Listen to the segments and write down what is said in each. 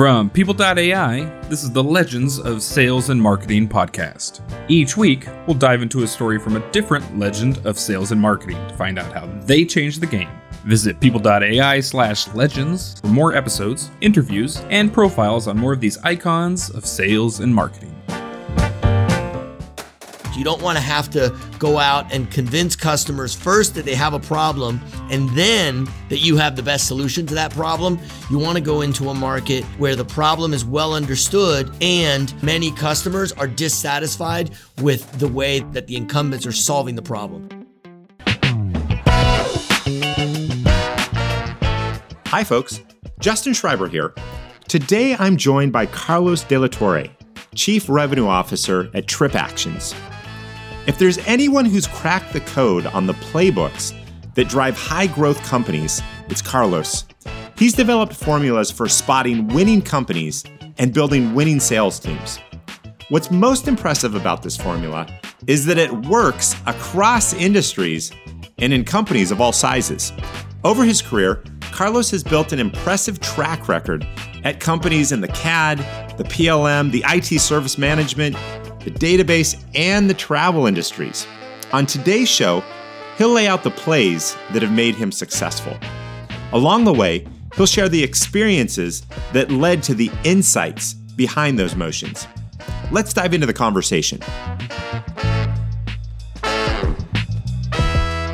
From People.ai, this is the Legends of Sales and Marketing podcast. Each week, we'll dive into a story from a different legend of sales and marketing to find out how they changed the game. Visit people.ai slash legends for more episodes, interviews, and profiles on more of these icons of sales and marketing. You don't want to have to go out and convince customers first that they have a problem and then that you have the best solution to that problem. You want to go into a market where the problem is well understood and many customers are dissatisfied with the way that the incumbents are solving the problem. Hi, folks. Justin Schreiber here. Today I'm joined by Carlos De La Torre, Chief Revenue Officer at TripActions. If there's anyone who's cracked the code on the playbooks that drive high growth companies, it's Carlos. He's developed formulas for spotting winning companies and building winning sales teams. What's most impressive about this formula is that it works across industries and in companies of all sizes. Over his career, Carlos has built an impressive track record at companies in the CAD, the PLM, the IT service management, the database, and the travel industries. On today's show, he'll lay out the plays that have made him successful. Along the way, he'll share the experiences that led to the insights behind those motions. Let's dive into the conversation.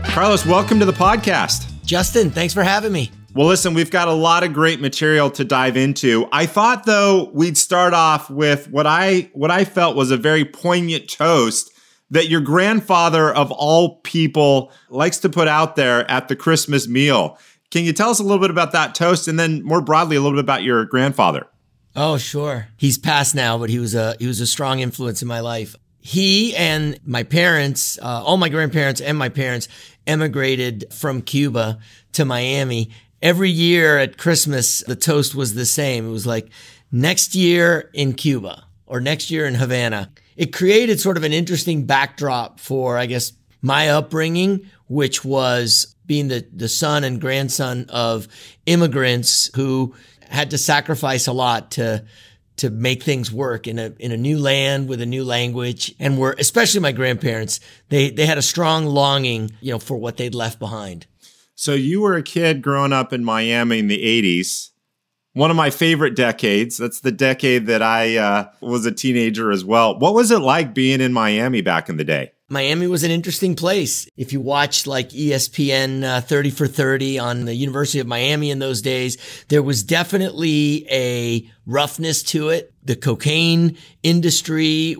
Carlos, welcome to the podcast. Justin, thanks for having me. Well, listen, we've got a lot of great material to dive into. I thought though we'd start off with what I what I felt was a very poignant toast that your grandfather of all people likes to put out there at the Christmas meal. Can you tell us a little bit about that toast and then more broadly a little bit about your grandfather? Oh, sure. He's passed now, but he was a he was a strong influence in my life. He and my parents, uh, all my grandparents and my parents emigrated from Cuba to Miami every year at Christmas, the toast was the same. It was like next year in Cuba or next year in Havana. It created sort of an interesting backdrop for, I guess, my upbringing, which was being the, the son and grandson of immigrants who had to sacrifice a lot to to make things work in a in a new land with a new language and were especially my grandparents they they had a strong longing you know for what they'd left behind so you were a kid growing up in Miami in the 80s. One of my favorite decades. That's the decade that I uh, was a teenager as well. What was it like being in Miami back in the day? Miami was an interesting place. If you watched like ESPN uh, 30 for 30 on the University of Miami in those days, there was definitely a roughness to it. The cocaine industry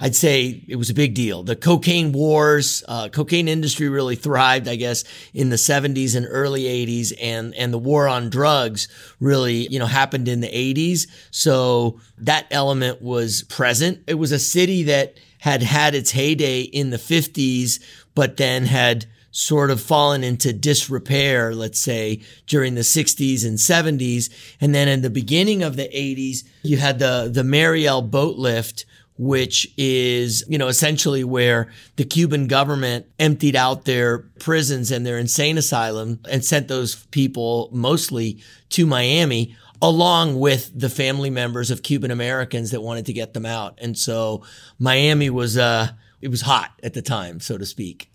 I'd say it was a big deal. The cocaine wars, uh, cocaine industry really thrived, I guess, in the 70s and early 80s, and and the war on drugs really, you know, happened in the 80s. So that element was present. It was a city that had had its heyday in the 50s, but then had sort of fallen into disrepair, let's say, during the 60s and 70s. And then in the beginning of the 80s, you had the, the Mariel boat lift, which is, you know, essentially where the Cuban government emptied out their prisons and their insane asylum and sent those people mostly to Miami along with the family members of Cuban Americans that wanted to get them out. And so Miami was, uh, it was hot at the time, so to speak.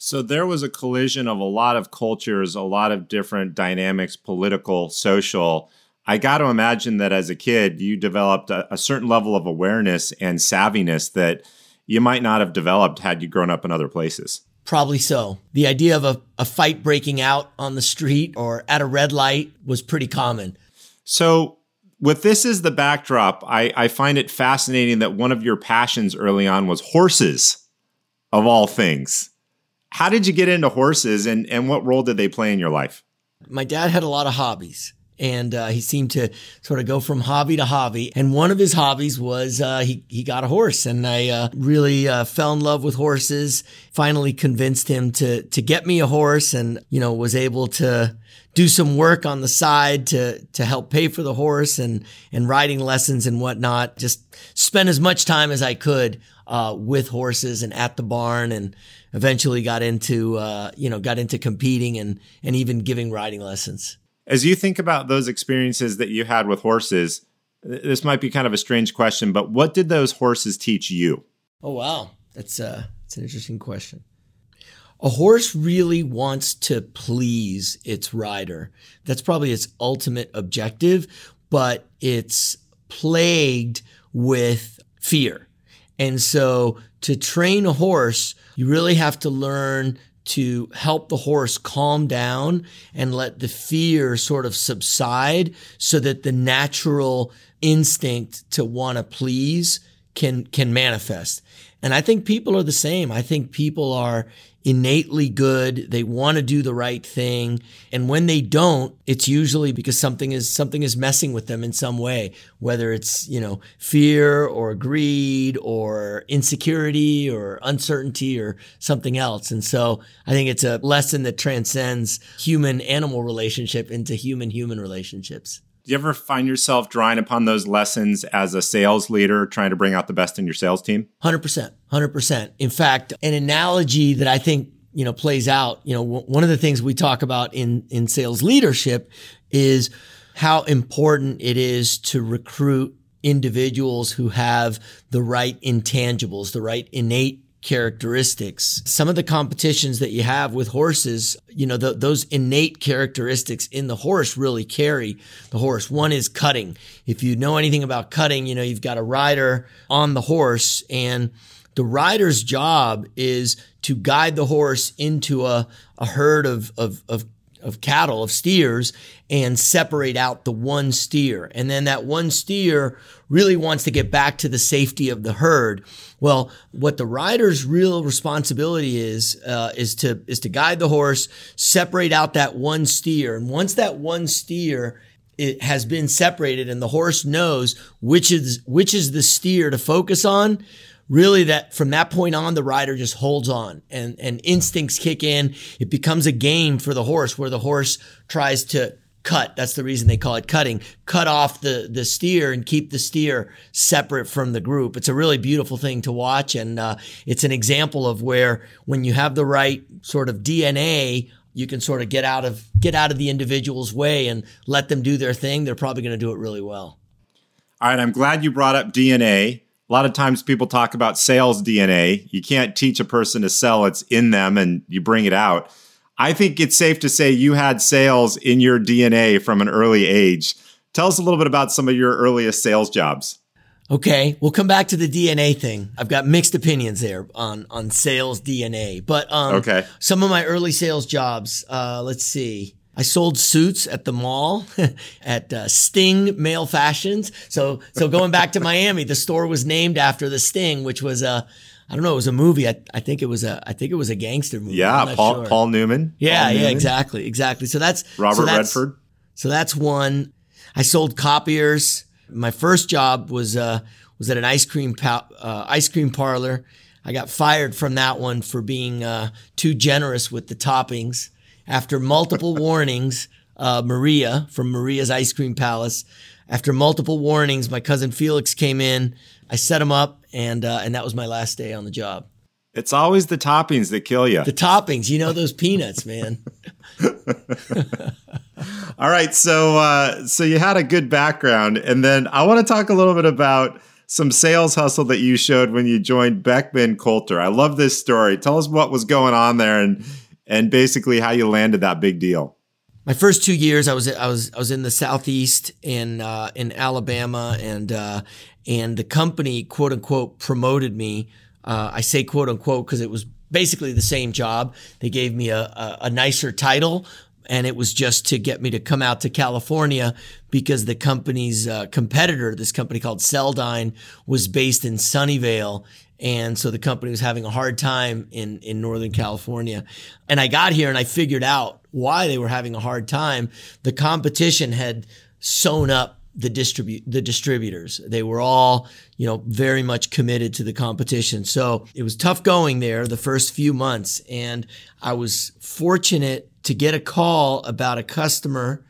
So there was a collision of a lot of cultures, a lot of different dynamics, political, social, I got to imagine that as a kid, you developed a, a, certain level of awareness and savviness that you might not have developed had you grown up in other places. Probably so. The idea of a, a fight breaking out on the street or at a red light was pretty common. So, with this as the backdrop, I, I find it fascinating that one of your passions early on was horses, of all things. How did you get into horses and, and what role did they play in your life? My dad had a lot of hobbies and uh, he seemed to sort of go from hobby to hobby. And one of his hobbies was uh, he he got a horse, and I uh, really uh, fell in love with horses. Finally, convinced him to to get me a horse, and you know was able to do some work on the side to to help pay for the horse and and riding lessons and whatnot. Just spent as much time as I could uh, with horses and at the barn and eventually got into uh, you know got into competing and and even giving riding lessons as you think about those experiences that you had with horses, This might be kind of a strange question, but what did those horses teach you? Oh wow, that's uh, that's an interesting question. A horse really wants to please its rider. That's probably its ultimate objective, but it's plagued with fear. And so to train a horse, you really have to learn to help the horse calm down and let the fear sort of subside so that the natural instinct to want to please can can manifest. And I think people are the same. I think people are innately good. They want to do the right thing. And when they don't, it's usually because something is, something is messing with them in some way, whether it's, you know, fear or greed or insecurity or uncertainty or something else. And so I think it's a lesson that transcends human animal relationship into human human relationships. Do you ever find yourself drawing upon those lessons as a sales leader, trying to bring out the best in your sales team? 100%. 100%. In fact, an analogy that I think, you know, plays out, you know, w- one of the things we talk about in, in sales leadership is how important it is to recruit individuals who have the right intangibles, the right innate characteristics. Some of the competitions that you have with horses, you know, the, those innate characteristics in the horse really carry the horse. One is cutting. If you know anything about cutting, you know, you've got a rider on the horse and the rider's job is to guide the horse into a, a herd of, of, of of cattle, of steers, and separate out the one steer. And then that one steer really wants to get back to the safety of the herd. Well, what the rider's real responsibility is, uh, is to, is to guide the horse, separate out that one steer. And once that one steer it has been separated and the horse knows which is, which is the steer to focus on, really that from that point on, the rider just holds on and, and instincts kick in. It becomes a game for the horse where the horse tries to cut. That's the reason they call it cutting. Cut off the, the steer and keep the steer separate from the group. It's a really beautiful thing to watch. And, uh, it's an example of where when you have the right sort of DNA, you can sort of get out of, get out of the individual's way and let them do their thing. They're probably going to do it really well. All right. I'm glad you brought up DNA a lot of times people talk about sales DNA. You can't teach a person to sell, it's in them and you bring it out. I think it's safe to say you had sales in your DNA from an early age. Tell us a little bit about some of your earliest sales jobs. Okay, we'll come back to the DNA thing. I've got mixed opinions there on on sales DNA, but um, okay, some of my early sales jobs. Uh, let's see. I sold suits at the mall at uh, Sting Male Fashions. So, so going back to Miami, the store was named after the Sting, which was a, I don't know, it was a movie. I, I think it was a, I think it was a gangster movie. Yeah, Paul sure. Paul Newman. Yeah, Paul yeah, Newman. exactly, exactly. So that's Robert so that's, Redford. So that's one. I sold copiers. My first job was uh, was at an ice cream pa- uh, ice cream parlor. I got fired from that one for being uh, too generous with the toppings after multiple warnings, uh, Maria from Maria's Ice Cream Palace, after multiple warnings, my cousin Felix came in. I set him up, and uh, and that was my last day on the job. It's always the toppings that kill you. The toppings, you know those peanuts, man. All right, so uh, so you had a good background, and then I want to talk a little bit about some sales hustle that you showed when you joined Beckman Coulter. I love this story. Tell us what was going on there, and and basically how you landed that big deal. My first two years, I was I was I was in the southeast in uh, in Alabama, and uh, and the company quote unquote promoted me. Uh, I say quote unquote because it was basically the same job. They gave me a, a, a nicer title, and it was just to get me to come out to California because the company's uh, competitor, this company called Cell-Dyn, was based in Sunnyvale, and so the company was having a hard time in, in Northern California. And I got here and I figured out why they were having a hard time. The competition had sewn up the distribute the distributors. They were all, you know, very much committed to the competition. So it was tough going there the first few months. And I was fortunate to get a call about a customer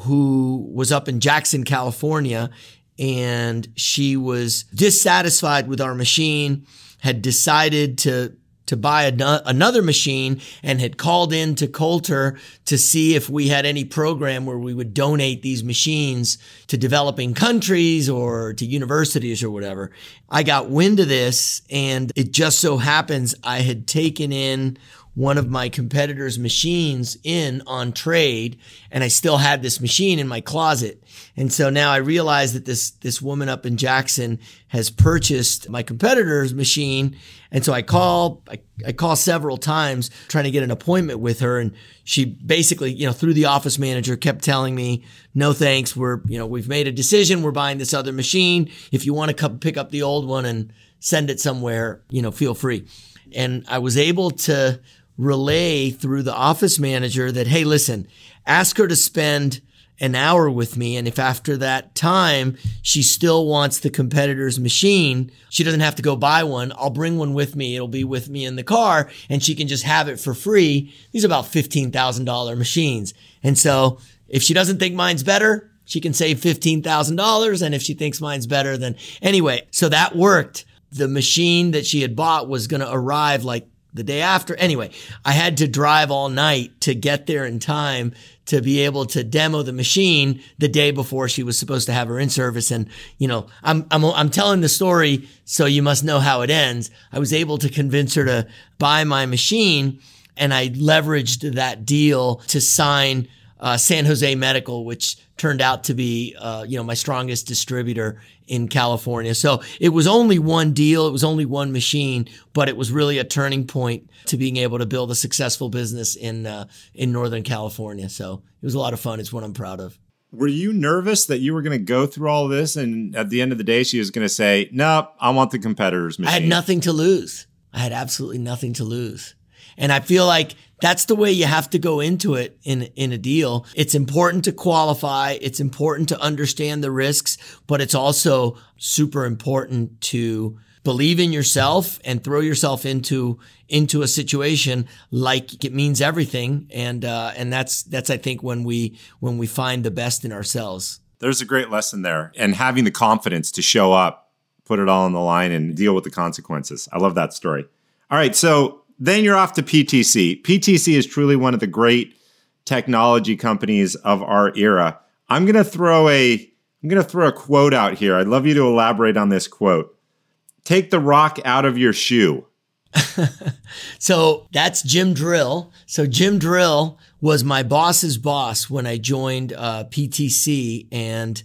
who was up in Jackson, California, and she was dissatisfied with our machine, had decided to to buy another machine and had called in to Coulter to see if we had any program where we would donate these machines to developing countries or to universities or whatever. I got wind of this and it just so happens I had taken in one of my competitors' machines in on trade and I still had this machine in my closet. And so now I realize that this, this woman up in Jackson has purchased my competitor's machine. And so I call, I, I call several times trying to get an appointment with her. And she basically, you know, through the office manager kept telling me, no thanks. We're, you know, we've made a decision. We're buying this other machine. If you want to come pick up the old one and send it somewhere, you know, feel free. And I was able to relay through the office manager that, hey, listen, ask her to spend an hour with me. And if after that time she still wants the competitor's machine, she doesn't have to go buy one. I'll bring one with me. It'll be with me in the car and she can just have it for free. These are about $15,000 machines. And so if she doesn't think mine's better, she can save $15,000. And if she thinks mine's better, then anyway, so that worked. The machine that she had bought was going to arrive like the day after. Anyway, I had to drive all night to get there in time to be able to demo the machine the day before she was supposed to have her in service. And, you know, I'm, I'm, I'm telling the story so you must know how it ends. I was able to convince her to buy my machine and I leveraged that deal to sign uh, San Jose Medical, which turned out to be, uh, you know, my strongest distributor in California. So it was only one deal. It was only one machine, but it was really a turning point to being able to build a successful business in, uh, in Northern California. So it was a lot of fun. It's what I'm proud of. Were you nervous that you were going to go through all this and at the end of the day, she was going to say, nope, I want the competitor's machine? I had nothing to lose. I had absolutely nothing to lose. And I feel like that's the way you have to go into it in, in a deal. It's important to qualify. It's important to understand the risks, but it's also super important to believe in yourself and throw yourself into into a situation like it means everything and uh, and that's that's I think when we when we find the best in ourselves. There's a great lesson there and having the confidence to show up, put it all on the line and deal with the consequences. I love that story. All right, so then you're off to PTC. PTC is truly one of the great technology companies of our era. I'm going to throw a I'm going to throw a quote out here. I'd love you to elaborate on this quote. Take the rock out of your shoe. so that's Jim Drill. So Jim Drill was my boss's boss when I joined uh, PTC, and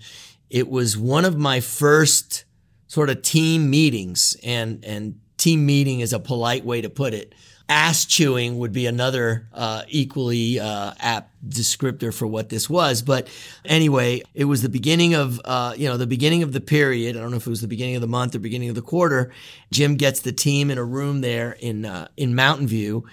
it was one of my first sort of team meetings. And and team meeting is a polite way to put it ass chewing would be another uh, equally uh, apt descriptor for what this was. But anyway, it was the beginning of uh, you know the beginning of the period. I don't know if it was the beginning of the month or beginning of the quarter. Jim gets the team in a room there in uh, in Mountain View,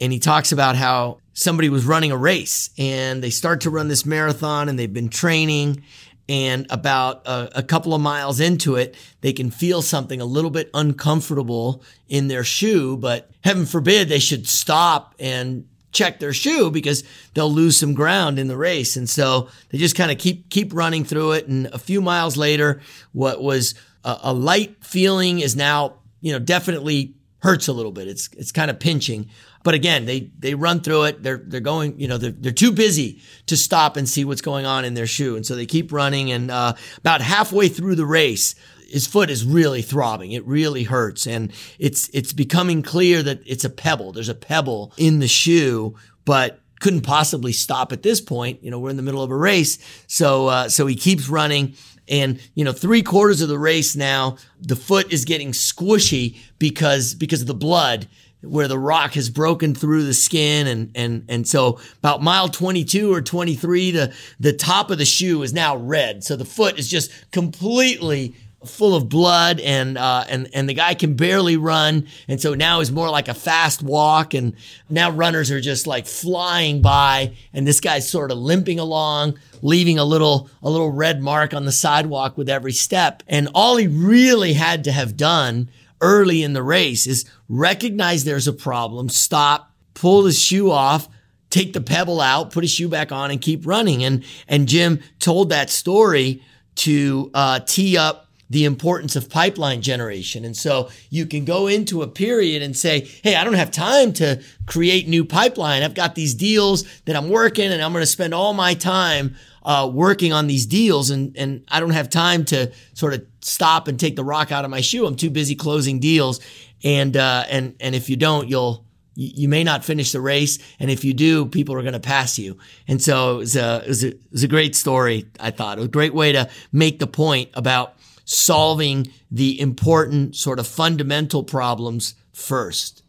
and he talks about how somebody was running a race and they start to run this marathon and they've been training and about a, a, couple of miles into it, they can feel something a little bit uncomfortable in their shoe, but heaven forbid they should stop and check their shoe because they'll lose some ground in the race. And so they just kind of keep, keep running through it. And a few miles later, what was a, a light feeling is now, you know, definitely hurts a little bit. It's, it's kind of pinching. But again, they they run through it. They're they're going, you know, they're they're too busy to stop and see what's going on in their shoe, and so they keep running. And uh, about halfway through the race, his foot is really throbbing. It really hurts, and it's it's becoming clear that it's a pebble. There's a pebble in the shoe, but couldn't possibly stop at this point. You know, we're in the middle of a race, so uh, so he keeps running. And, you know, three quarters of the race now, the foot is getting squishy because, because of the blood where the rock has broken through the skin and and and so about mile 22 or 23 the the top of the shoe is now red. So the foot is just completely full of blood and uh, and and the guy can barely run. And so now is more like a fast walk and now runners are just like flying by and this guy's sort of limping along leaving a little a little red mark on the sidewalk with every step. And all he really had to have done early in the race is recognize there's a problem, stop, pull the shoe off, take the pebble out, put a shoe back on and keep running. And, and Jim told that story to, uh, tee up the importance of pipeline generation. And so you can go into a period and say, Hey, I don't have time to create new pipeline. I've got these deals that I'm working and I'm going to spend all my time uh, working on these deals and, and I don't have time to sort of stop and take the rock out of my shoe. I'm too busy closing deals. And, uh, and, and if you don't, you'll, you may not finish the race. And if you do, people are going to pass you. And so it was a, it was a, it was a great story. I thought a great way to make the point about solving the important sort of fundamental problems first.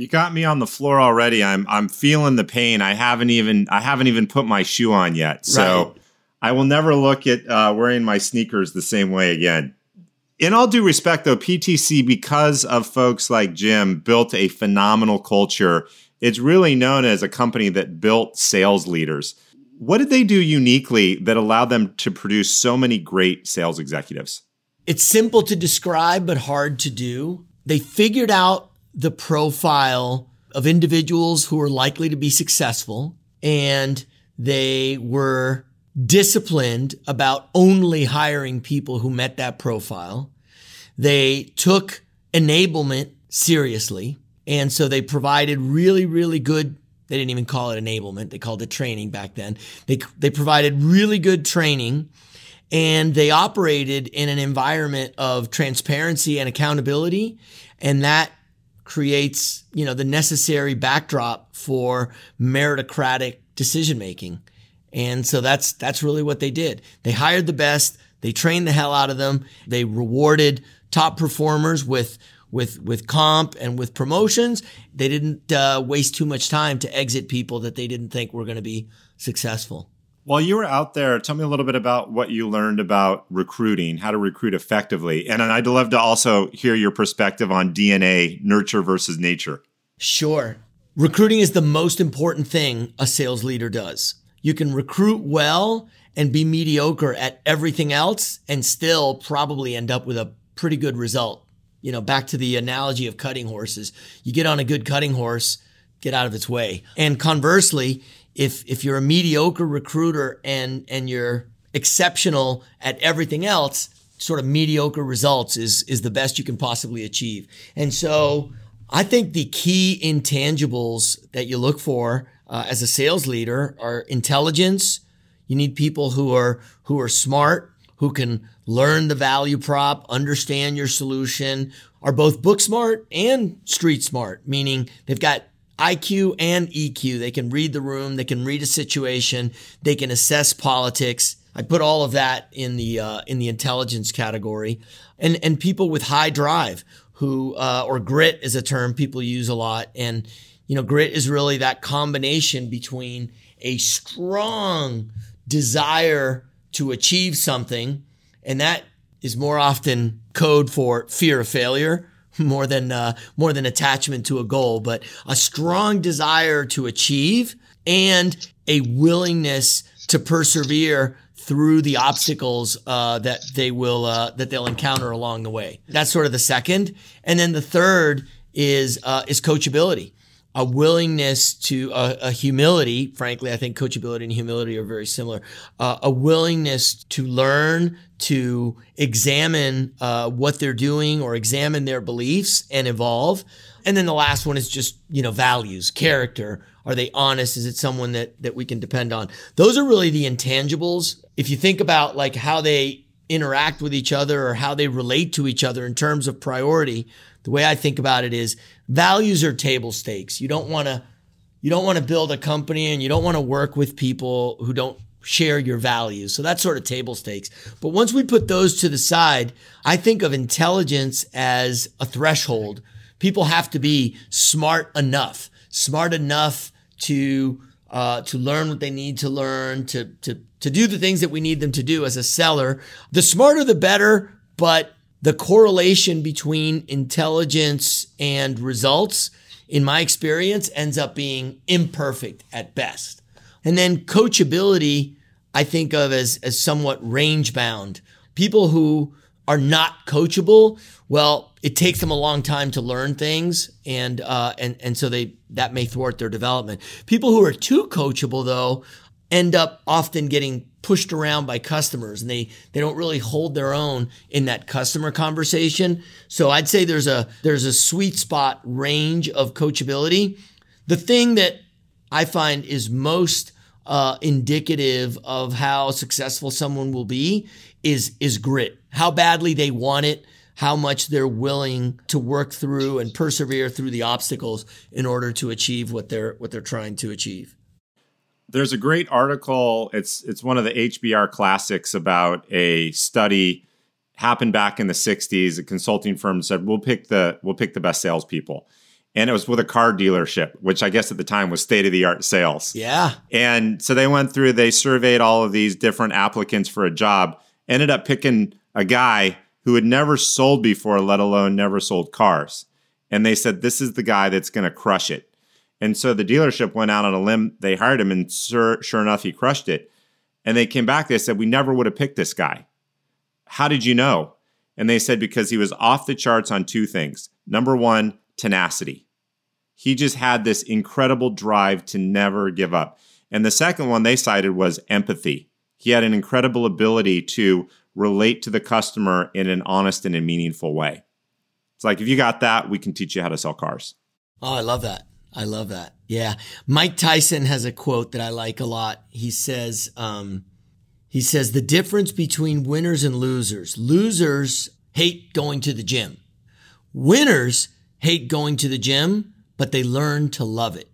You got me on the floor already. I'm I'm feeling the pain. I haven't even I haven't even put my shoe on yet. So right. I will never look at uh, wearing my sneakers the same way again. In all due respect, though, PTC, because of folks like Jim, built a phenomenal culture. It's really known as a company that built sales leaders. What did they do uniquely that allowed them to produce so many great sales executives? It's simple to describe, but hard to do. They figured out the profile of individuals who were likely to be successful, and they were disciplined about only hiring people who met that profile. They took enablement seriously. And so they provided really, really good they didn't even call it enablement. They called it training back then. They, they provided really good training and they operated in an environment of transparency and accountability. And that creates, you know, the necessary backdrop for meritocratic decision making. And so that's, that's really what they did. They hired the best. They trained the hell out of them. They rewarded top performers with, with with comp and with promotions. They didn't uh, waste too much time to exit people that they didn't think were going to be successful. While you were out there, tell me a little bit about what you learned about recruiting, how to recruit effectively. And I'd love to also hear your perspective on DNA, nurture versus nature. Sure. Recruiting is the most important thing a sales leader does. You can recruit well and be mediocre at everything else and still probably end up with a pretty good result you know, back to the analogy of cutting horses. You get on a good cutting horse, get out of its way. And conversely, if if you're a mediocre recruiter and and you're exceptional at everything else, sort of mediocre results is is the best you can possibly achieve. And so I think the key intangibles that you look for uh, as a sales leader are intelligence. You need people who are who are smart, who can learn the value prop, understand your solution, are both book smart and street smart, meaning they've got IQ and EQ. They can read the room, they can read a situation, they can assess politics. I put all of that in the uh, in the intelligence category, and and people with high drive who uh, or grit is a term people use a lot, and you know grit is really that combination between a strong desire to achieve something. And that is more often code for fear of failure more than, uh, more than attachment to a goal, but a strong desire to achieve and a willingness to persevere through the obstacles uh, that they will uh, that they'll encounter along the way. That's sort of the second, and then the third is uh, is coachability a willingness to a humility. Frankly, I think coachability and humility are very similar. Uh, a willingness to learn, to examine uh, what they're doing or examine their beliefs and evolve. And then the last one is just you know values, character. Are they honest? Is it someone that that we can depend on? Those are really the intangibles. If you think about like how they interact with each other or how they relate to each other in terms of priority, the way I think about it is values are table stakes. You don't want to you don't want to build a company and you don't want to work with people who don't share your values. So that's sort of table stakes. But once we put those to the side, I think of intelligence as a threshold. People have to be smart enough, smart enough to uh, to learn what they need to learn, to to to do the things that we need them to do as a seller. The smarter, the better. But the correlation between intelligence and results, in my experience, ends up being imperfect at best. And then coachability, I think of as, as somewhat range bound. People who are not coachable, well, it takes them a long time to learn things, and uh, and and so they that may thwart their development. People who are too coachable, though, end up often getting pushed around by customers and they they don't really hold their own in that customer conversation. So I'd say there's a there's a sweet spot range of coachability. The thing that I find is most uh, indicative of how successful someone will be is is grit. How badly they want it, how much they're willing to work through and persevere through the obstacles in order to achieve what they're what they're trying to achieve. There's a great article. It's it's one of the HBR classics about a study happened back in the 60s. A consulting firm said, "We'll pick the we'll pick the best salespeople." and it was with a car dealership, which I guess at the time was state of the art sales. Yeah. And so they went through, they surveyed all of these different applicants for a job, ended up picking a guy who had never sold before, let alone never sold cars. And they said, This is the guy that's going to crush it. And so the dealership went out on a limb. They hired him, and sure, sure enough, he crushed it. And they came back. They said, We never would have picked this guy. How did you know? And they said, Because he was off the charts on two things. Number one, tenacity. He just had this incredible drive to never give up. And the second one they cited was empathy. He had an incredible ability to relate to the customer in an honest and a meaningful way. It's like if you got that, we can teach you how to sell cars. Oh, I love that. I love that. Yeah. Mike Tyson has a quote that I like a lot. He says, um, he says, the difference between winners and losers. Losers hate going to the gym. Winners hate going to the gym, but they learn to love it.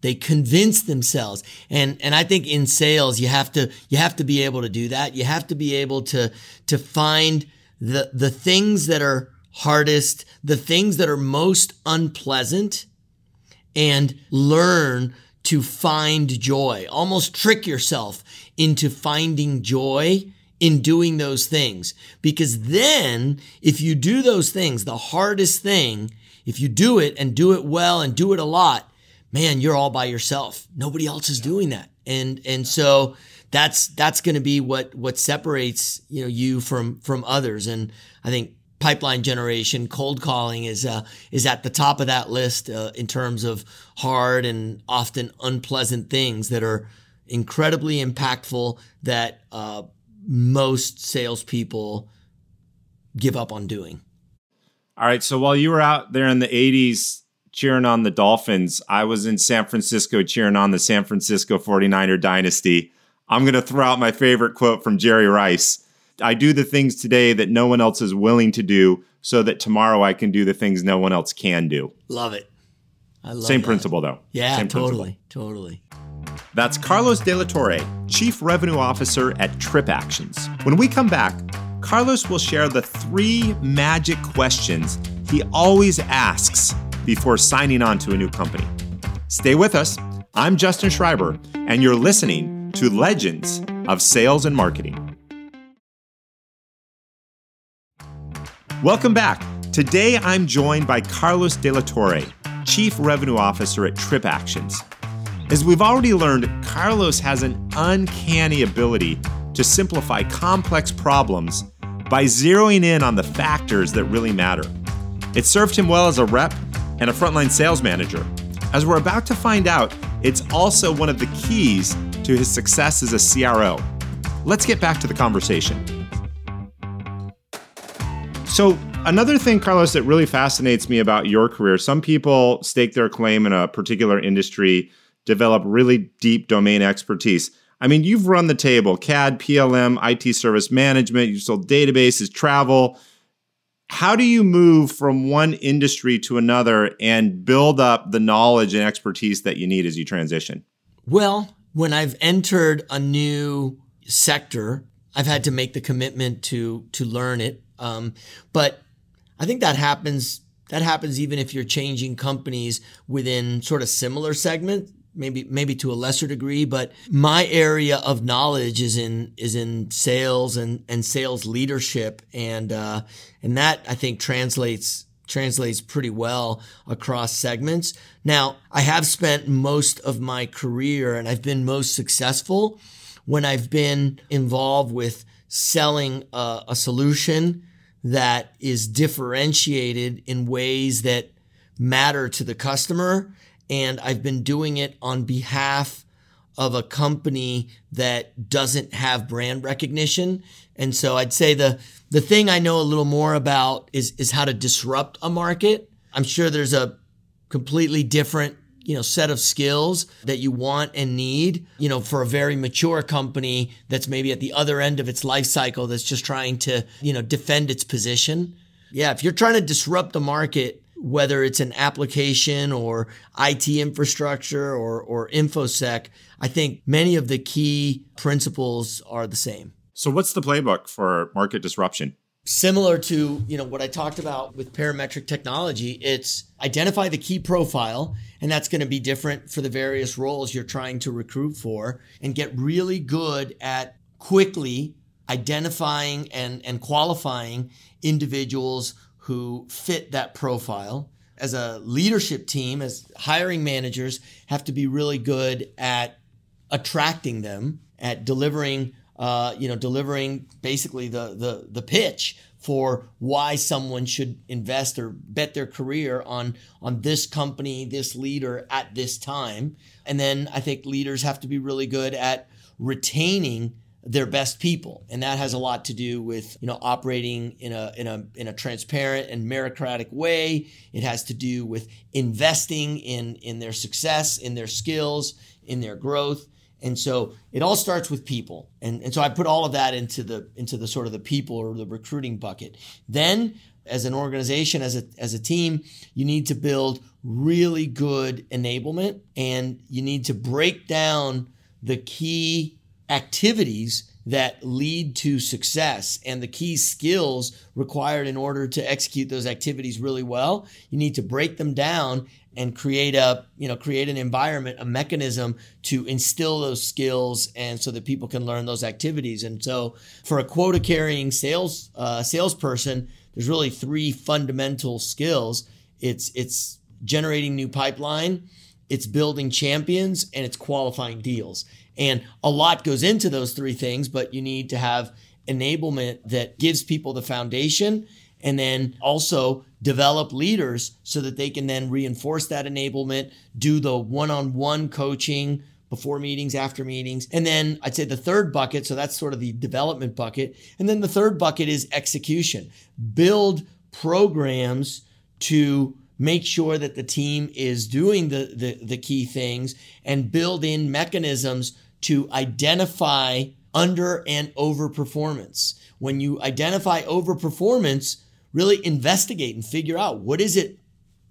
They convince themselves. And, and I think in sales, you have to, you have to be able to do that. You have to be able to, to find the, the things that are hardest, the things that are most unpleasant and learn to find joy. Almost trick yourself into finding joy in doing those things. Because then if you do those things, the hardest thing, if you do it and do it well and do it a lot, man, you're all by yourself. Nobody else is doing that. And, and so that's, that's going to be what, what separates, you know, you from, from others. And I think pipeline generation, cold calling is, uh, is at the top of that list, uh, in terms of hard and often unpleasant things that are incredibly impactful that, uh, most salespeople give up on doing. All right. So while you were out there in the 80s cheering on the Dolphins, I was in San Francisco cheering on the San Francisco 49er dynasty. I'm going to throw out my favorite quote from Jerry Rice I do the things today that no one else is willing to do so that tomorrow I can do the things no one else can do. Love it. I love Same that. principle, though. Yeah, Same totally. principle. Totally. That's Carlos De La Torre, Chief Revenue Officer at TripActions. When we come back, Carlos will share the three magic questions he always asks before signing on to a new company. Stay with us. I'm Justin Schreiber, and you're listening to Legends of Sales and Marketing. Welcome back. Today I'm joined by Carlos De La Torre, Chief Revenue Officer at TripActions. As we've already learned, Carlos has an uncanny ability to simplify complex problems by zeroing in on the factors that really matter. It served him well as a rep and a frontline sales manager. As we're about to find out, it's also one of the keys to his success as a CRO. Let's get back to the conversation. So, another thing, Carlos, that really fascinates me about your career some people stake their claim in a particular industry, develop really deep domain expertise. I mean, you've run the table CAD, PLM, IT service management, you've sold databases, travel. How do you move from one industry to another and build up the knowledge and expertise that you need as you transition? Well, when I've entered a new sector, I've had to make the commitment to to learn it. Um, but I think that happens. That happens even if you're changing companies within sort of similar segment, maybe maybe to a lesser degree. But my area of knowledge is in is in sales and and sales leadership, and uh, and that I think translates translates pretty well across segments. Now, I have spent most of my career and I've been most successful when I've been involved with selling a, a solution that is differentiated in ways that matter to the customer. And I've been doing it on behalf of a company that doesn't have brand recognition. And so I'd say the the thing I know a little more about is is how to disrupt a market. I'm sure there's a completely different you know set of skills that you want and need you know for a very mature company that's maybe at the other end of its life cycle that's just trying to you know defend its position. Yeah if you're trying to disrupt the market whether it's an application or IT infrastructure or or infosec i think many of the key principles are the same. So what's the playbook for market disruption similar to you know what i talked about with parametric technology it's identify the key profile and that's going to be different for the various roles you're trying to recruit for and get really good at quickly identifying and, and qualifying individuals who fit that profile. As a leadership team as hiring managers have to be really good at attracting them at delivering uh, you know, delivering basically the, the, the pitch for why someone should invest or bet their career on, on this company, this leader at this time. And then I think leaders have to be really good at retaining their best people. And that has a lot to do with you know operating in a in a in a transparent and meritocratic way. It has to do with investing in in their success in their skills in their growth and so it all starts with people. And, and so I put all of that into the into the sort of the people or the recruiting bucket. Then as an organization, as a as a team, you need to build really good enablement and you need to break down the key activities that lead to success. And the key skills required in order to execute those activities really well. You need to break them down and create a you know create an environment a mechanism to instill those skills and so that people can learn those activities. And so for a quota carrying sales uh, salesperson there's really three fundamental skills. It's it's generating new pipeline it's building champions and it's qualifying deals and a lot goes into those three things but you need to have enablement that gives people the foundation and then also develop leaders so that they can then reinforce that enablement, do the one on one coaching before meetings, after meetings. And then I'd say the third bucket, so that's sort of the development bucket. And then the third bucket is execution. Build programs to make sure that the team is doing the, the, the key things and build in mechanisms to identify under and over performance. When you identify over performance, really investigate and figure out what is it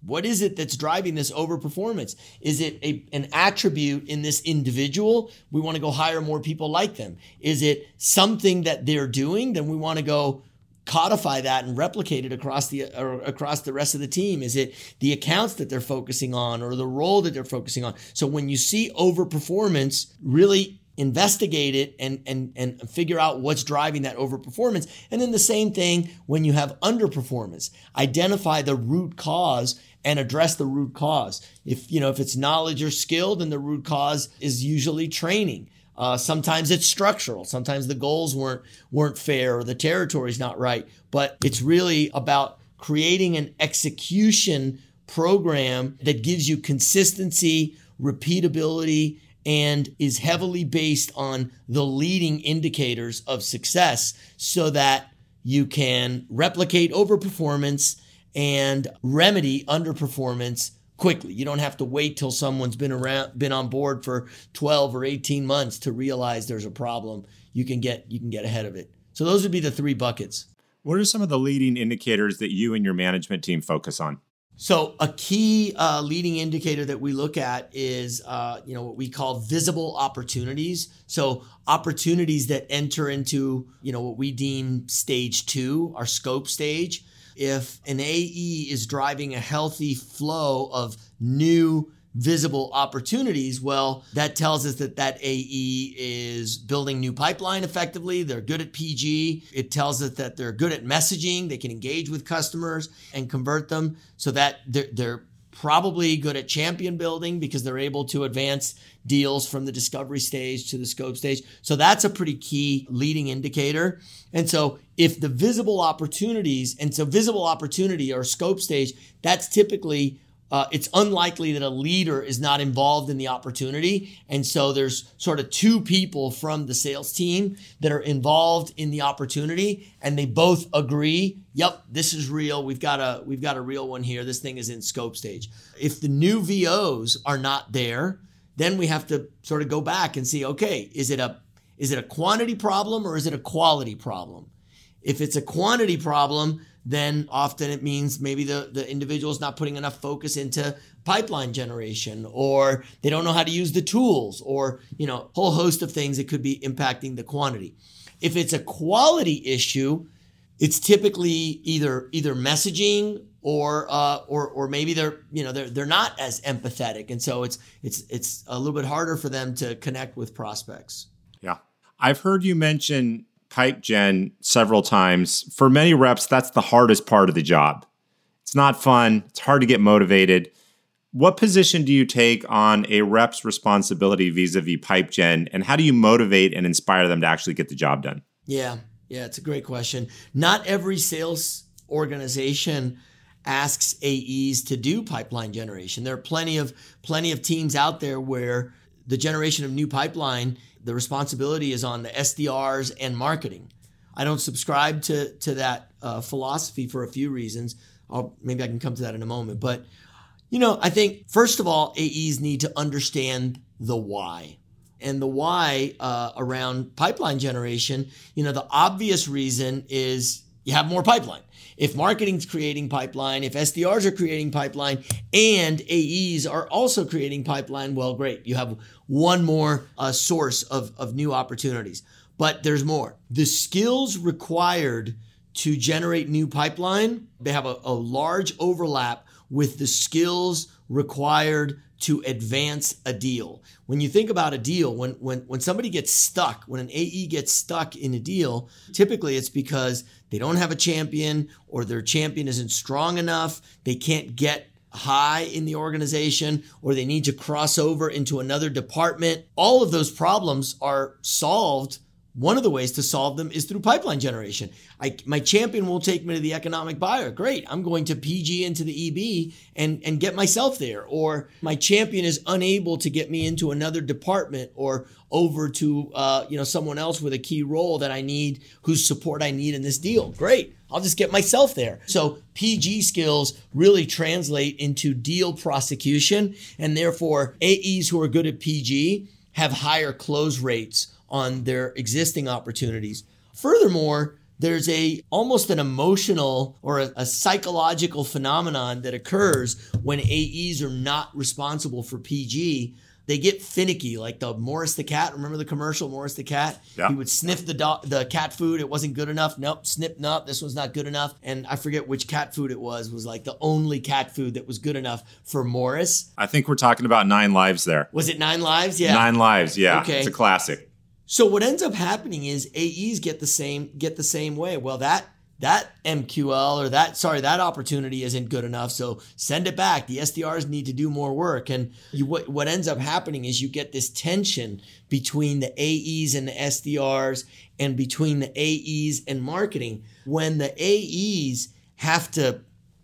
what is it that's driving this overperformance? Is it a, an attribute in this individual? We want to go hire more people like them. Is it something that they're doing? Then we want to go codify that and replicate it across the across the rest of the team. Is it the accounts that they're focusing on or the role that they're focusing on? So when you see overperformance, really investigate it and, and, and figure out what's driving that overperformance. And then the same thing when you have underperformance, identify the root cause and address the root cause. If, you know, if it's knowledge or skill, then the root cause is usually training. Uh, sometimes it's structural. Sometimes the goals weren't weren't fair or the territory's not right. But it's really about creating an execution program that gives you consistency, repeatability, and is heavily based on the leading indicators of success so that you can replicate overperformance and remedy underperformance quickly. You don't have to wait till someone's been around been on board for 12 or 18 months to realize there's a problem. You can get you can get ahead of it. So those would be the three buckets. What are some of the leading indicators that you and your management team focus on? So a key uh, leading indicator that we look at is, uh, you know, what we call visible opportunities. So opportunities that enter into, you know, what we deem stage two, our scope stage. If an AE is driving a healthy flow of new visible opportunities, well, that tells us that that AE is building new pipeline effectively. They're good at PG. It tells us that they're good at messaging. They can engage with customers and convert them so that they're, they're probably good at champion building because they're able to advance deals from the discovery stage to the scope stage. So that's a pretty key leading indicator. And so if the visible opportunities, and so visible opportunity or scope stage, that's typically uh, it's unlikely that a leader is not involved in the opportunity. And so there's sort of two people from the sales team that are involved in the opportunity and they both agree, yep, this is real. We've got a we've got a real one here. This thing is in scope stage. If the new VOs are not there, then we have to sort of go back and see, okay, is it a is it a quantity problem or is it a quality problem? If it's a quantity problem, then often it means maybe the, the individual is not putting enough focus into pipeline generation or they don't know how to use the tools or you know whole host of things that could be impacting the quantity. If it's a quality issue it's typically either either messaging or uh, or or maybe they're you know they're they're not as empathetic. And so it's it's it's a little bit harder for them to connect with prospects. Yeah. I've heard you mention pipe gen several times. For many reps, that's the hardest part of the job. It's not fun, it's hard to get motivated. What position do you take on a rep's responsibility vis a vis pipe gen, and how do you motivate and inspire them to actually get the job done? Yeah, yeah, it's a great question. Not every sales organization asks AEs to do pipeline generation. There are plenty of plenty of teams out there where the generation of new pipeline the responsibility is on the SDRs and marketing. I don't subscribe to to that uh, philosophy for a few reasons. I'll, maybe I can come to that in a moment. But you know, I think first of all, AEs need to understand the why. And the why uh, around pipeline generation, you know, the obvious reason is you have more pipeline. If marketing's creating pipeline, if SDRs are creating pipeline, and AEs are also creating pipeline, well, great. You have one more uh, source of, of new opportunities. But there's more. The skills required to generate new pipeline, they have a, a large overlap with the skills required to advance a deal. When you think about a deal, when when when somebody gets stuck, when an AE gets stuck in a deal, typically it's because they don't have a champion or their champion isn't strong enough, they can't get high in the organization or they need to cross over into another department. All of those problems are solved one of the ways to solve them is through pipeline generation. I, my champion will take me to the economic buyer. Great. I'm going to PG into the EB and, and get myself there. Or my champion is unable to get me into another department or over to uh, you know someone else with a key role that I need, whose support I need in this deal. Great. I'll just get myself there. So PG skills really translate into deal prosecution, and therefore AEs who are good at PG have higher close rates on their existing opportunities. Furthermore, there's a almost an emotional or a, a, psychological phenomenon that occurs when AEs are not responsible for PG. They get finicky, like the Morris the cat. Remember the commercial, Morris the cat? Yeah. He would sniff the dog, the cat food. It wasn't good enough. Nope, snip, nope. This one's not good enough. And I forget which cat food it was. Was like the only cat food that was good enough for Morris. I think we're talking about Nine Lives there. Was it Nine Lives? Yeah. Nine Lives. Yeah. Okay. It's a classic. So what ends up happening is AEs get the same get the same way. Well, that that MQL or that sorry that opportunity isn't good enough, so send it back. The SDRs need to do more work, and you, what what ends up happening is you get this tension between the AEs and the SDRs, and between the AEs and marketing. When the AEs have to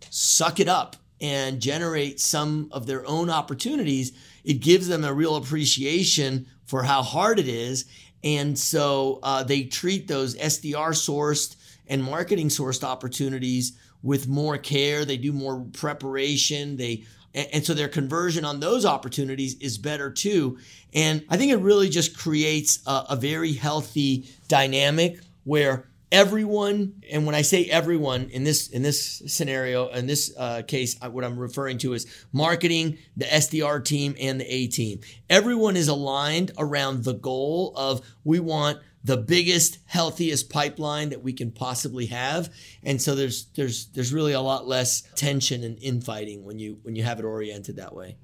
suck it up and generate some of their own opportunities, it gives them a real appreciation for how hard it is and so uh, they treat those SDR sourced and marketing sourced opportunities with more care. They do more preparation. They and so their conversion on those opportunities is better too. And I think it really just creates a, a very healthy dynamic where everyone and when i say everyone in this in this scenario in this uh, case what i'm referring to is marketing the sdr team and the a team. Everyone is aligned around the goal of we want the biggest healthiest pipeline that we can possibly have. And so there's there's there's really a lot less tension and infighting when you when you have it oriented that way.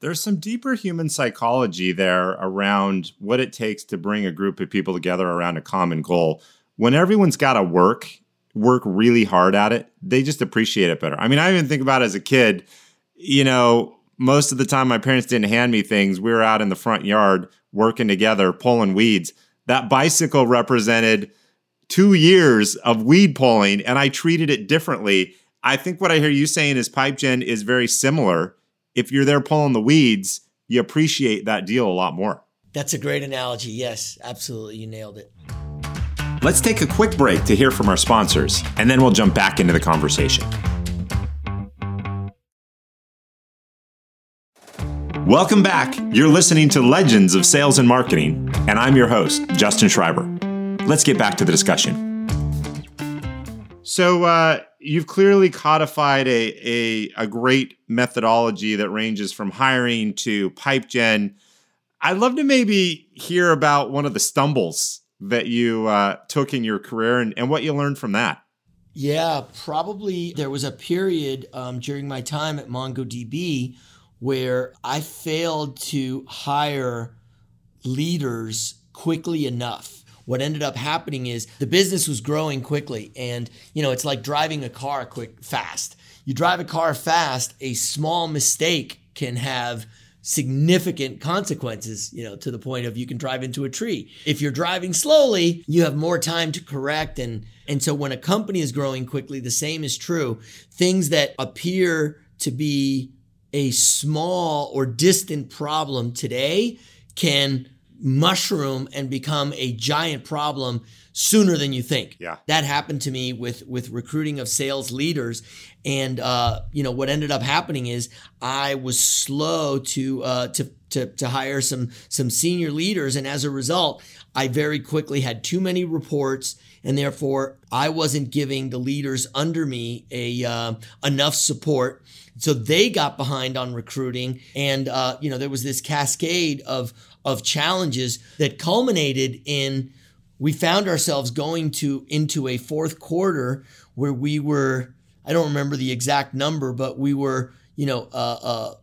There's some deeper human psychology there around what it takes to bring a group of people together around a common goal when everyone's got to work, work really hard at it, they just appreciate it better. I mean, I even think about as a kid, you know, most of the time my parents didn't hand me things. We were out in the front yard working together, pulling weeds. That bicycle represented two years of weed pulling, and I treated it differently. I think what I hear you saying is PipeGen is very similar. If you're there pulling the weeds, you appreciate that deal a lot more. That's a great analogy. Yes, absolutely. You nailed it. Let's take a quick break to hear from our sponsors, and then we'll jump back into the conversation. Welcome back. You're listening to Legends of Sales and Marketing, and I'm your host, Justin Shriber. Let's get back to the discussion. So, uh, you've clearly codified a, a, a great methodology that ranges from hiring to pipe gen. I'd love to maybe hear about one of the stumbles that you uh, took in your career and, and what you learned from that. Yeah, probably there was a period um, during my time at MongoDB where I failed to hire leaders quickly enough. What ended up happening is the business was growing quickly and you know it's like driving a car quick fast. You drive a car fast, a small mistake can have significant consequences, you know, to the point of you can drive into a tree. If you're driving slowly, you have more time to correct and and so when a company is growing quickly, the same is true. Things that appear to be a small or distant problem today can mushroom and become a giant problem sooner than you think. Yeah. That happened to me with with recruiting of sales leaders. And uh, you know, what ended up happening is I was slow to uh to to, to hire some some senior leaders and as a result i very quickly had too many reports and therefore i wasn't giving the leaders under me a uh, enough support so they got behind on recruiting, and uh, you know there was this cascade of of challenges that culminated in we found ourselves going to into a fourth quarter where we were I don't remember the exact number, but we were you know a, a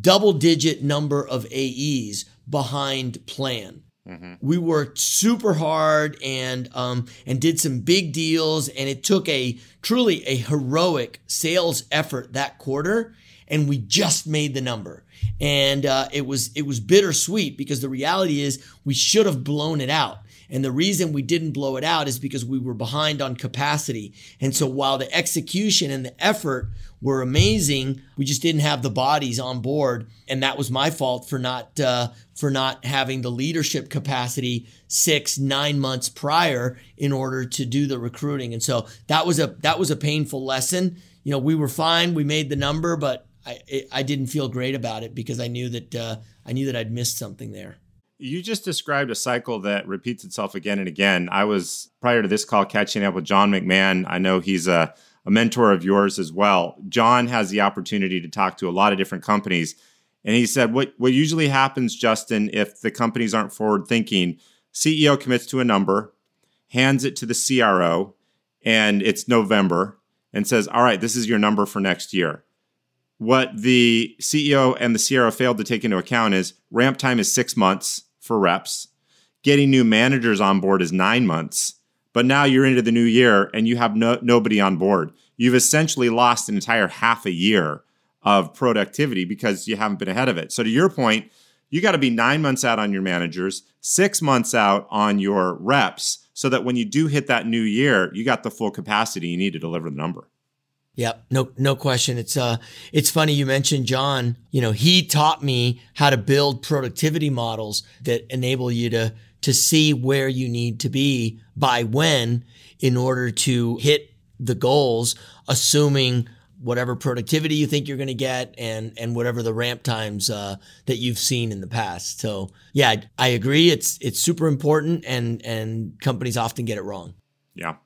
double digit number of AEs behind plan. Mm-hmm. We worked super hard and um, and did some big deals, and it took a truly a heroic sales effort that quarter, and we just made the number. And uh, it was it was bittersweet because the reality is we should have blown it out. And the reason we didn't blow it out is because we were behind on capacity. And so while the execution and the effort were amazing, we just didn't have the bodies on board. And that was my fault for not, uh, for not having the leadership capacity six, nine months prior in order to do the recruiting. And so that was a, that was a painful lesson. You know, we were fine. We made the number, but I, I didn't feel great about it because I knew that, uh, I knew that I'd missed something there. You just described a cycle that repeats itself again and again. I was prior to this call catching up with John McMahon. I know he's a, a mentor of yours as well. John has the opportunity to talk to a lot of different companies. And he said, what, what usually happens, Justin, if the companies aren't forward thinking, CEO commits to a number, hands it to the CRO, and it's November, and says, All right, this is your number for next year. What the CEO and the CRO failed to take into account is ramp time is six months for reps. Getting new managers on board is nine months. But now you're into the new year and you have no, nobody on board. You've essentially lost an entire half a year of productivity because you haven't been ahead of it. So, to your point, you got to be nine months out on your managers, six months out on your reps, so that when you do hit that new year, you got the full capacity you need to deliver the number. Yeah, no, no question. It's uh, it's funny you mentioned John. You know, he taught me how to build productivity models that enable you to to see where you need to be by when in order to hit the goals, assuming whatever productivity you think you're going to get and and whatever the ramp times uh, that you've seen in the past. So yeah, I agree. It's it's super important, and and companies often get it wrong. Yeah.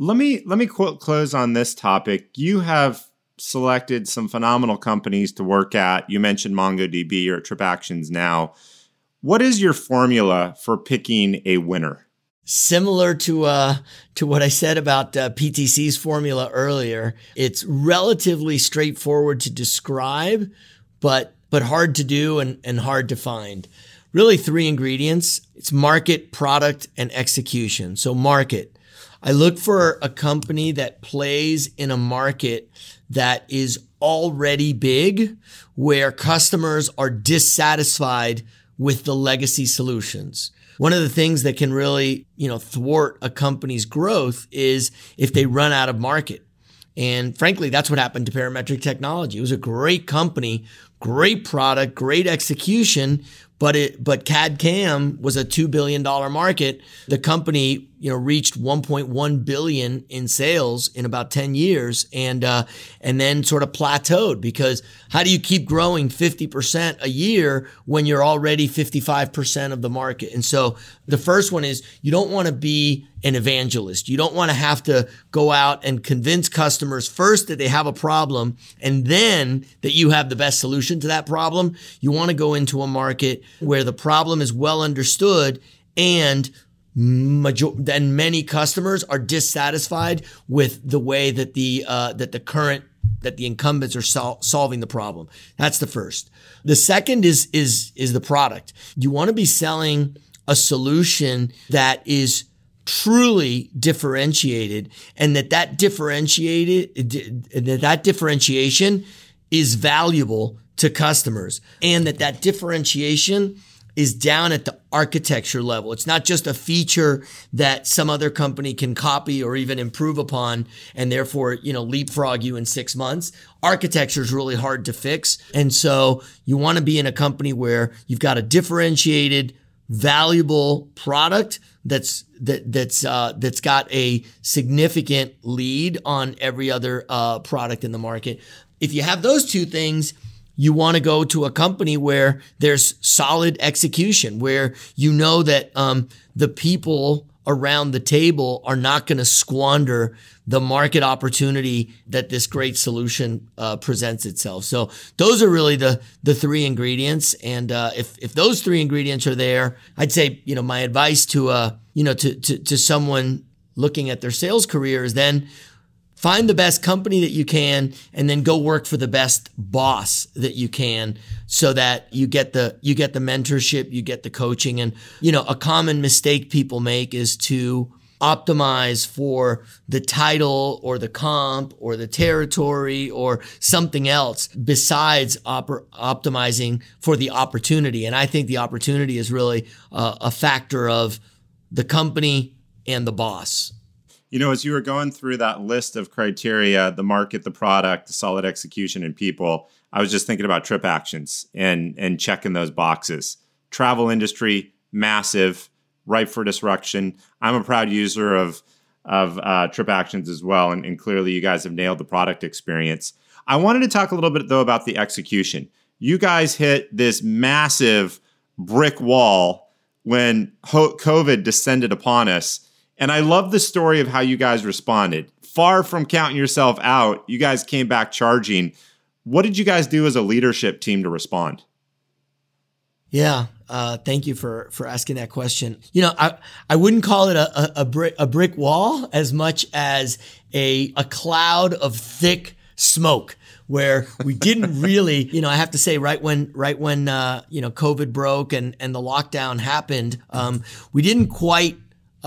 Let me let me quote close on this topic. You have selected some phenomenal companies to work at. You mentioned MongoDB. You're at TripActions now. What is your formula for picking a winner? Similar to uh, to what I said about uh, PTC's formula earlier, it's relatively straightforward to describe, but but hard to do and, and hard to find. Really, three ingredients: it's market, product, and execution. So, market I look for a company that plays in a market that is already big, where customers are dissatisfied with the legacy solutions. One of the things that can really, you know, thwart a company's growth is if they run out of market. And frankly, that's what happened to Parametric Technology. It was a great company, great product, great execution, but it but CAD CAM was a two billion dollar market. The company you know reached 1.1 billion in sales in about 10 years and uh, and then sort of plateaued because how do you keep growing 50% a year when you're already 55% of the market? And so the first one is you don't want to be an evangelist. You don't want to have to go out and convince customers first that they have a problem and then that you have the best solution to that problem you want to go into a market where the problem is well understood and major- then many customers are dissatisfied with the way that the uh, that the current that the incumbents are sol- solving the problem. That's the first. The second is is is the product. You want to be selling a solution that is truly differentiated and that that differentiated that that differentiation is valuable to customers and that that differentiation is down at the architecture level. It's not just a feature that some other company can copy or even improve upon and therefore, you know, leapfrog you in six months. Architecture is really hard to fix. And so you want to be in a company where you've got a differentiated, valuable product that's that that's uh, that's got a significant lead on every other uh, product in the market. If you have those two things, you want to go to a company where there's solid execution, where you know that um, the people around the table are not going to squander the market opportunity that this great solution uh, presents itself. So those are really the the three ingredients. And uh, if if those three ingredients are there, I'd say you know my advice to uh you know to to, to someone looking at their sales career is then Find the best company that you can and then go work for the best boss that you can so that you get the, you get the mentorship, you get the coaching. And, you know, a common mistake people make is to optimize for the title or the comp or the territory or something else besides op- optimizing for the opportunity. And I think the opportunity is really uh, a factor of the company and the boss. You know, as you were going through that list of criteria, the market, the product, the solid execution, and people, I was just thinking about TripActions and and checking those boxes. Travel industry, massive, ripe for disruption. I'm a proud user of of uh, TripActions as well, and, and clearly you guys have nailed the product experience. I wanted to talk a little bit though about the execution. You guys hit this massive brick wall when COVID descended upon us and I love the story of how you guys responded. Far from counting yourself out, you guys came back charging. What did you guys do as a leadership team to respond? Yeah, uh, thank you for for asking that question. You know, I I wouldn't call it a, a, a brick a brick wall as much as a a cloud of thick smoke where we didn't really, you know, I have to say, right when right when uh, you know COVID broke and and the lockdown happened, um, we didn't quite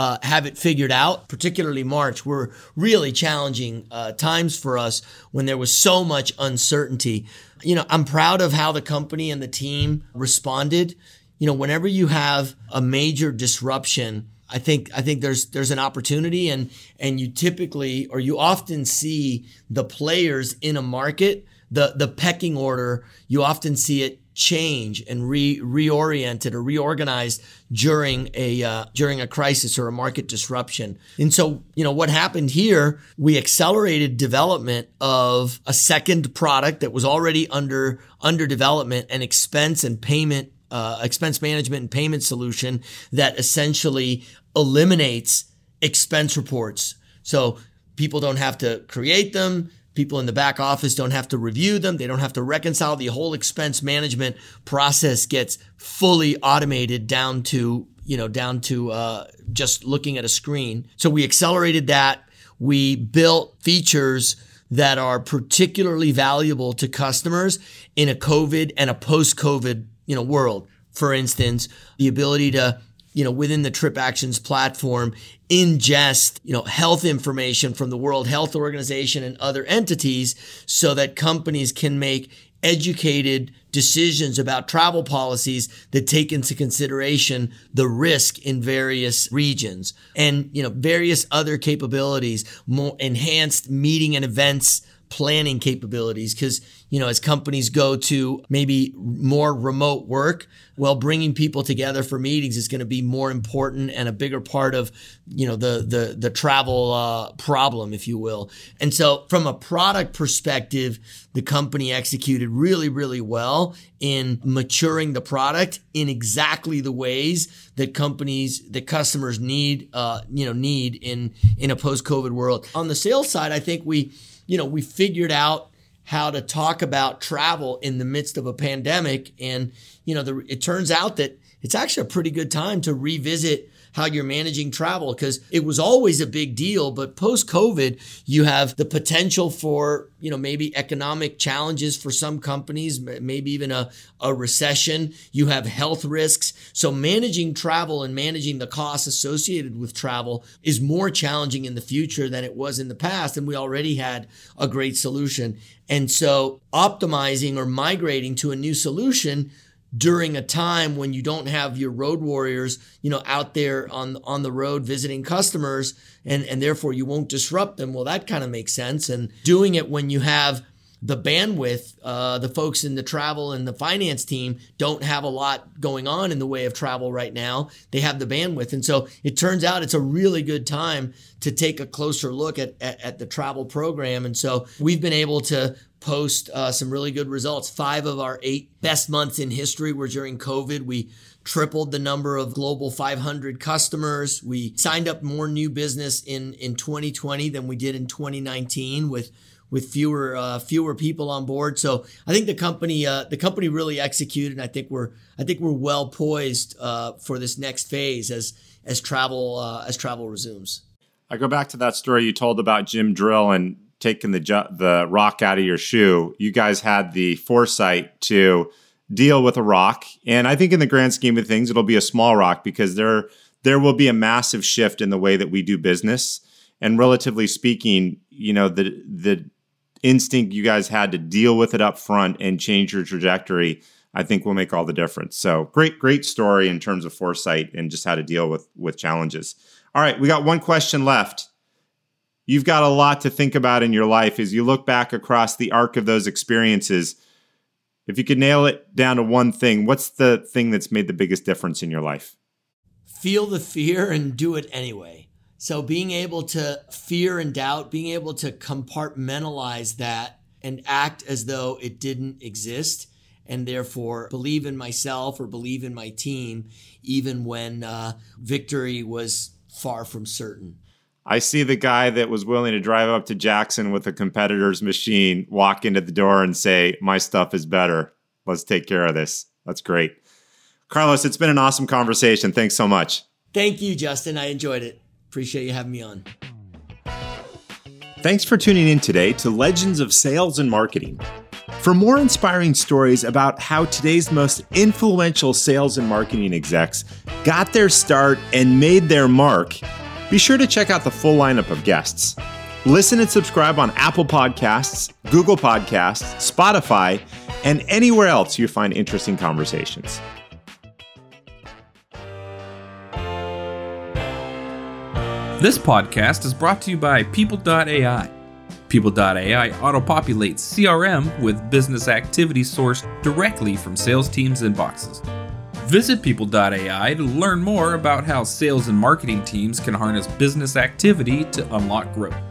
uh, have it figured out, particularly March, were really challenging uh, times for us when there was so much uncertainty. You know, I'm proud of how the company and the team responded. You know, whenever you have a major disruption, I think I think there's there's an opportunity and and you typically or you often see the players in a market the the pecking order you often see it change and re reoriented or reorganized during a uh, during a crisis or a market disruption. And so, you know, what happened here, we accelerated development of a second product that was already under under development and expense and payment uh, expense management and payment solution that essentially eliminates expense reports. So people don't have to create them People in the back office don't have to review them. They don't have to reconcile. The whole expense management process gets fully automated down to, you know, down to uh, just looking at a screen. So we accelerated that. We built features that are particularly valuable to customers in a COVID and a post-COVID, you know, world. For instance, the ability to you know, within the TripActions platform, ingest, you know, health information from the World Health Organization and other entities so that companies can make educated decisions about travel policies that take into consideration the risk in various regions. And, you know, various other capabilities, more enhanced meeting and events planning capabilities because you know as companies go to maybe more remote work well bringing people together for meetings is going to be more important and a bigger part of you know the the the travel uh, problem if you will. And so from a product perspective the company executed really really well in maturing the product in exactly the ways that companies that customers need uh, you know need in in a post covid world. On the sales side i think we you know, we figured out how to talk about travel in the midst of a pandemic. And, you know, the, it turns out that it's actually a pretty good time to revisit how you're managing travel because it was always a big deal. But post COVID, you have the potential for, you know, maybe economic challenges for some companies, maybe even a, a recession. You have health risks. So managing travel and managing the costs associated with travel is more challenging in the future than it was in the past. And we already had a great solution. And so optimizing or migrating to a new solution during a time when you don't have your road warriors, you know, out there on on the road visiting customers and and therefore you won't disrupt them. Well, that kind of makes sense. And doing it when you have the bandwidth, uh, the folks in the travel and the finance team don't have a lot going on in the way of travel right now. They have the bandwidth. And so it turns out it's a really good time to take a closer look at, at, at the travel program. And so we've been able to post uh, some really good results. Five of our eight best months in history were during COVID. We tripled the number of global 500 customers. We signed up more new business in, in 2020 than we did in 2019 with with fewer uh, fewer people on board. So I think the company uh, the company really executed. And I think we're I think we're well poised uh, for this next phase as as travel uh, as travel resumes. I go back to that story you told about Jim Drill and taking the ju- the rock out of your shoe, you guys had the foresight to deal with a rock. And I think in the grand scheme of things, it'll be a small rock because there there will be a massive shift in the way that we do business. And relatively speaking, you know, the the instinct you guys had to deal with it up front and change your trajectory, I think will make all the difference. So great, great story in terms of foresight and just how to deal with with challenges. All right, we got one question left you've got a lot to think about in your life as you look back across the arc of those experiences. If you could nail it down to one thing, what's the thing that's made the biggest difference in your life? Feel the fear and do it anyway. So, being able to fear and doubt, being able to compartmentalize that and act as though it didn't exist, and therefore believe in myself or believe in my team, even when uh, victory was far from certain. I see the guy that was willing to drive up to Jackson with a competitor's machine walk into the door and say, My stuff is better. Let's take care of this. That's great. Carlos, it's been an awesome conversation. Thanks so much. Thank you, Justin. I enjoyed it. Appreciate you having me on. Thanks for tuning in today to Legends of Sales and Marketing. For more inspiring stories about how today's most influential sales and marketing execs got their start and made their mark, be sure to check out the full lineup of guests. Listen and subscribe on Apple Podcasts, Google Podcasts, Spotify, and anywhere else you find interesting conversations. This podcast is brought to you by People.ai. People.ai auto-populates CRM with business activity sourced directly from sales teams' inboxes. Visit People.ai to learn more about how sales and marketing teams can harness business activity to unlock growth.